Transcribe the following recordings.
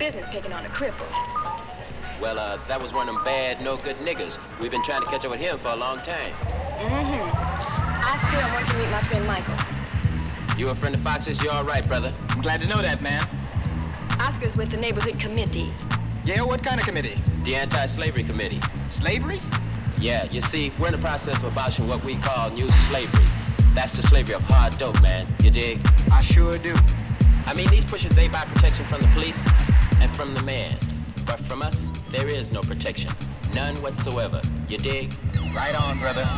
business picking on a cripple. Well, uh, that was one of them bad, no good niggas. We've been trying to catch up with him for a long time. Mm-hmm. Oscar, I want you to meet my friend Michael. You a friend of Fox's? You're all right, brother. I'm glad to know that, man. Oscar's with the neighborhood committee. Yeah, what kind of committee? The Anti-Slavery Committee. Slavery? Yeah, you see, we're in the process of abolishing what we call new slavery. That's the slavery of hard dope, man. You dig? I sure do. I mean, these pushers, they buy protection from the police and from the man. But from us, there is no protection. None whatsoever. You dig? Right on, brother.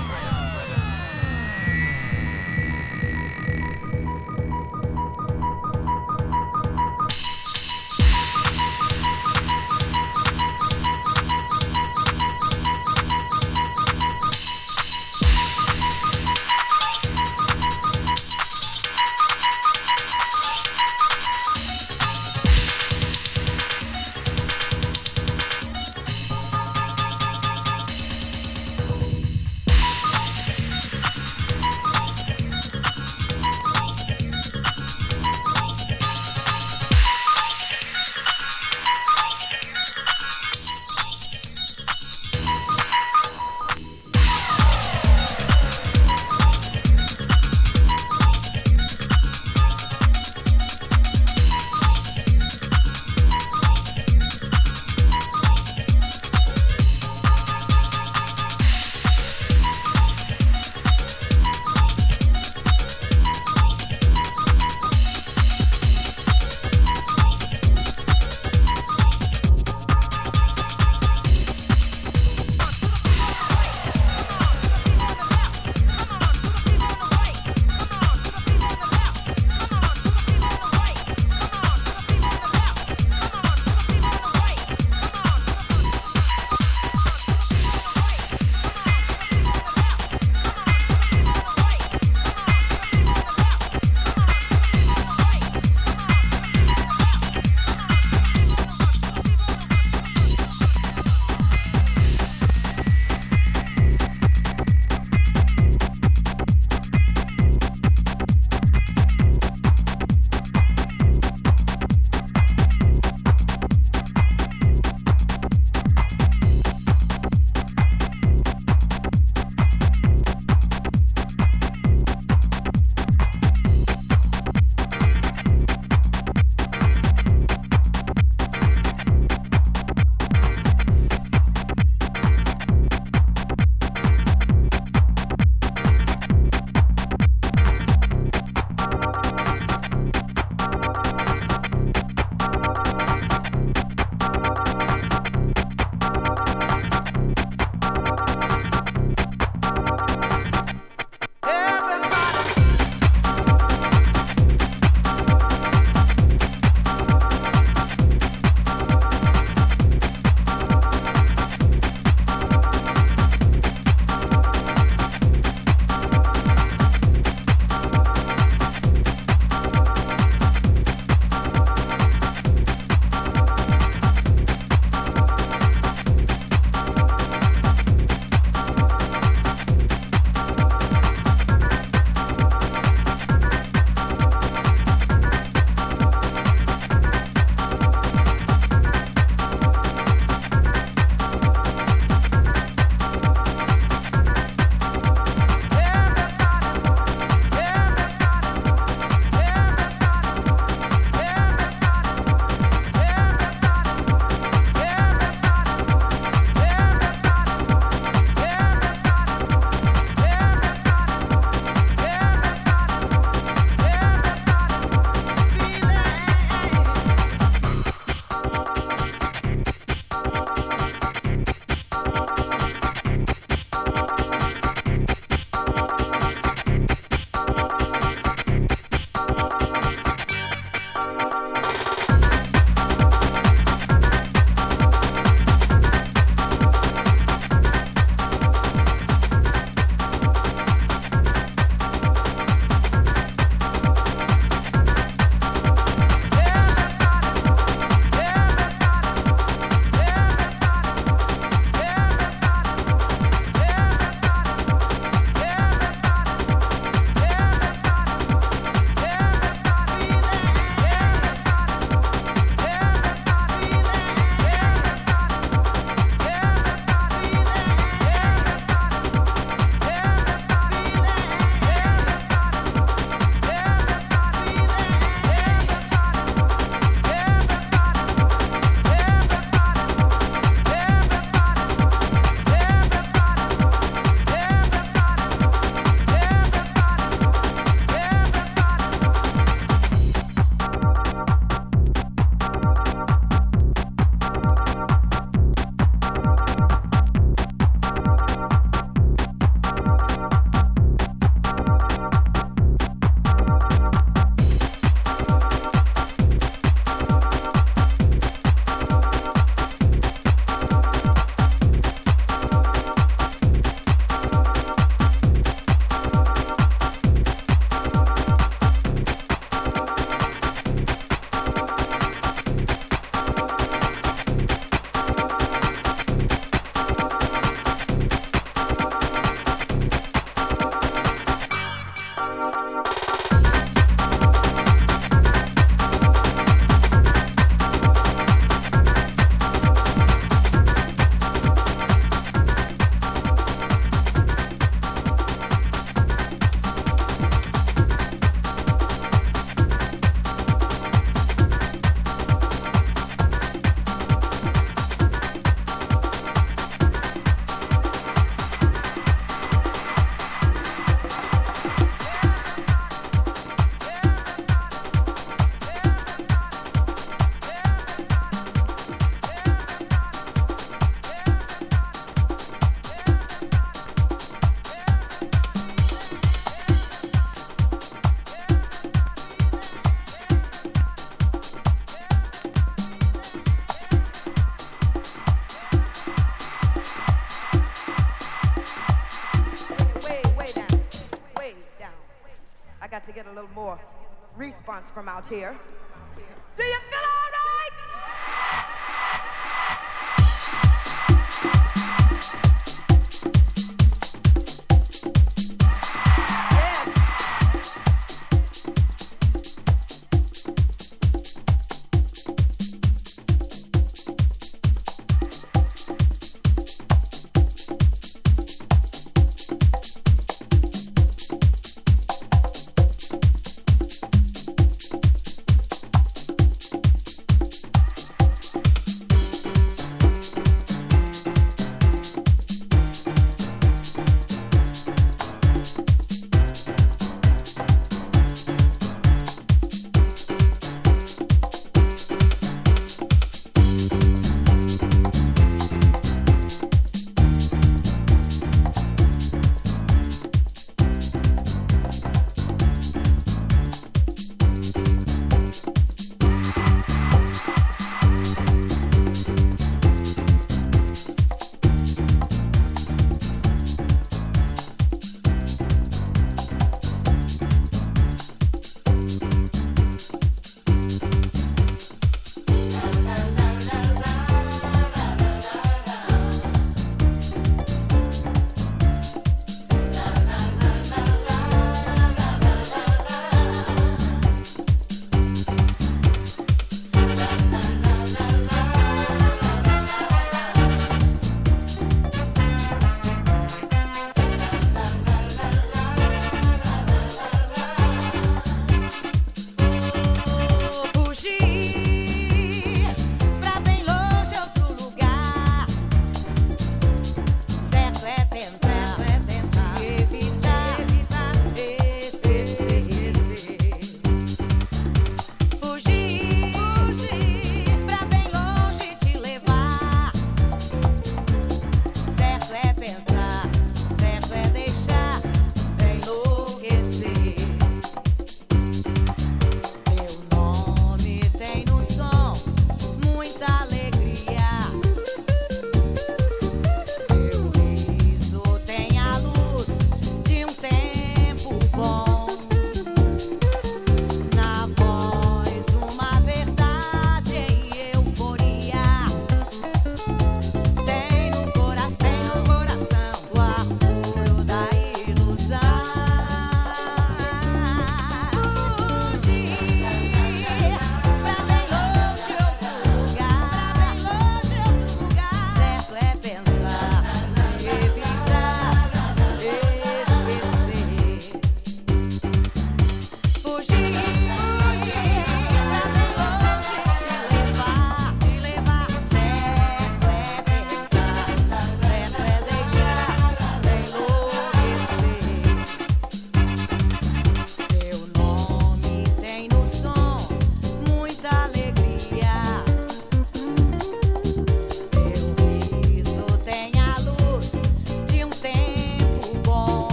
Response from out here.